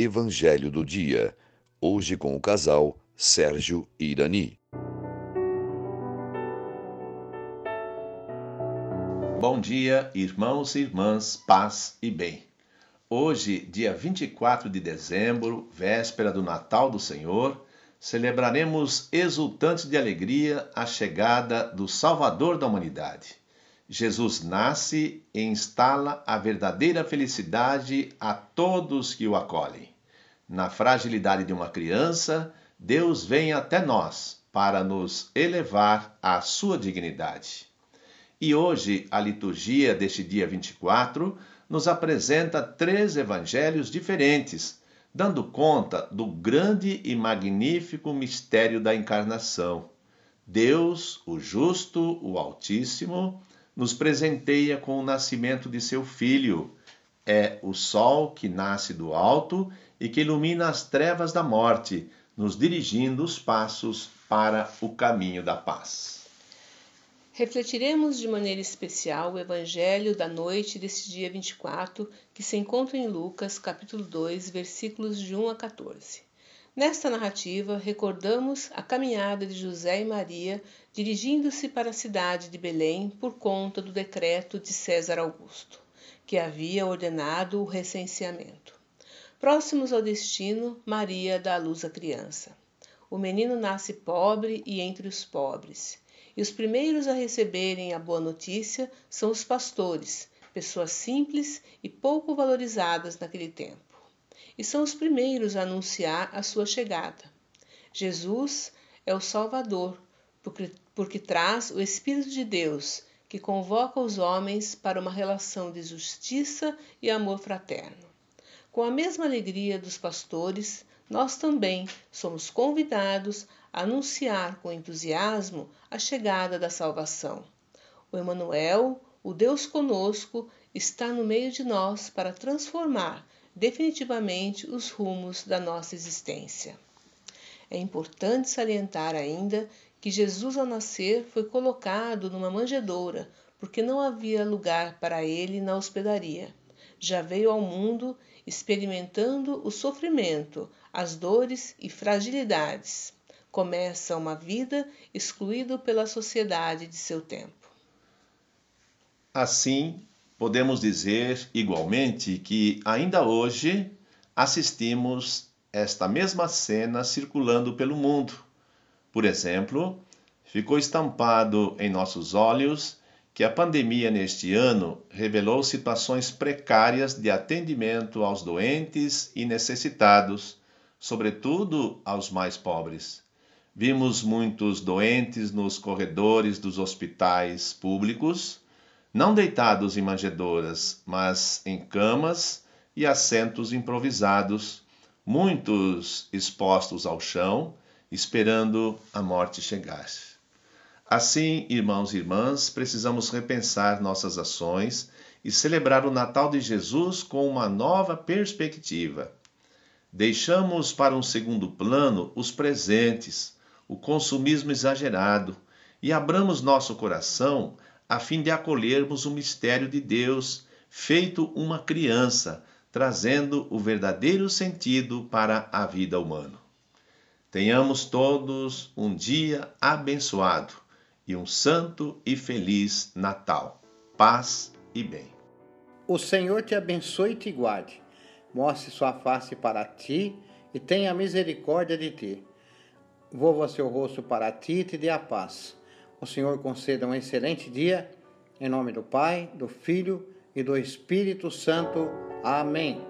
Evangelho do Dia. Hoje com o casal Sérgio Irani. Bom dia, irmãos e irmãs, paz e bem. Hoje, dia 24 de dezembro, véspera do Natal do Senhor, celebraremos exultantes de alegria a chegada do Salvador da humanidade. Jesus nasce e instala a verdadeira felicidade a todos que o acolhem. Na fragilidade de uma criança, Deus vem até nós para nos elevar à sua dignidade. E hoje, a liturgia deste dia 24 nos apresenta três evangelhos diferentes dando conta do grande e magnífico mistério da encarnação. Deus, o justo, o Altíssimo, nos presenteia com o nascimento de seu Filho. É o sol que nasce do alto e que ilumina as trevas da morte, nos dirigindo os passos para o caminho da paz. Refletiremos de maneira especial o Evangelho da noite desse dia 24, que se encontra em Lucas, capítulo 2, versículos de 1 a 14. Nesta narrativa, recordamos a caminhada de José e Maria dirigindo-se para a cidade de Belém por conta do decreto de César Augusto, que havia ordenado o recenseamento. Próximos ao destino, Maria dá à luz a criança. O menino nasce pobre e entre os pobres e os primeiros a receberem a boa notícia são os pastores, pessoas simples e pouco valorizadas naquele tempo. E são os primeiros a anunciar a sua chegada. Jesus é o Salvador, porque, porque traz o Espírito de Deus, que convoca os homens para uma relação de justiça e amor fraterno. Com a mesma alegria dos pastores, nós também somos convidados a anunciar com entusiasmo a chegada da salvação. O Emanuel, o Deus conosco, está no meio de nós para transformar definitivamente os rumos da nossa existência. É importante salientar ainda que Jesus ao nascer foi colocado numa manjedoura, porque não havia lugar para ele na hospedaria. Já veio ao mundo experimentando o sofrimento, as dores e fragilidades. Começa uma vida excluído pela sociedade de seu tempo. Assim, podemos dizer igualmente que ainda hoje assistimos esta mesma cena circulando pelo mundo. Por exemplo, ficou estampado em nossos olhos que a pandemia neste ano revelou situações precárias de atendimento aos doentes e necessitados, sobretudo aos mais pobres. Vimos muitos doentes nos corredores dos hospitais públicos, não deitados em manjedouras, mas em camas e assentos improvisados, muitos expostos ao chão, esperando a morte chegar. Assim, irmãos e irmãs, precisamos repensar nossas ações e celebrar o Natal de Jesus com uma nova perspectiva. Deixamos para um segundo plano os presentes, o consumismo exagerado e abramos nosso coração a fim de acolhermos o mistério de Deus, feito uma criança, trazendo o verdadeiro sentido para a vida humana. Tenhamos todos um dia abençoado e um santo e feliz Natal. Paz e bem. O Senhor te abençoe e te guarde, mostre sua face para ti e tenha misericórdia de ti. Volva seu rosto para ti e te dê a paz. O Senhor conceda um excelente dia, em nome do Pai, do Filho e do Espírito Santo. Amém.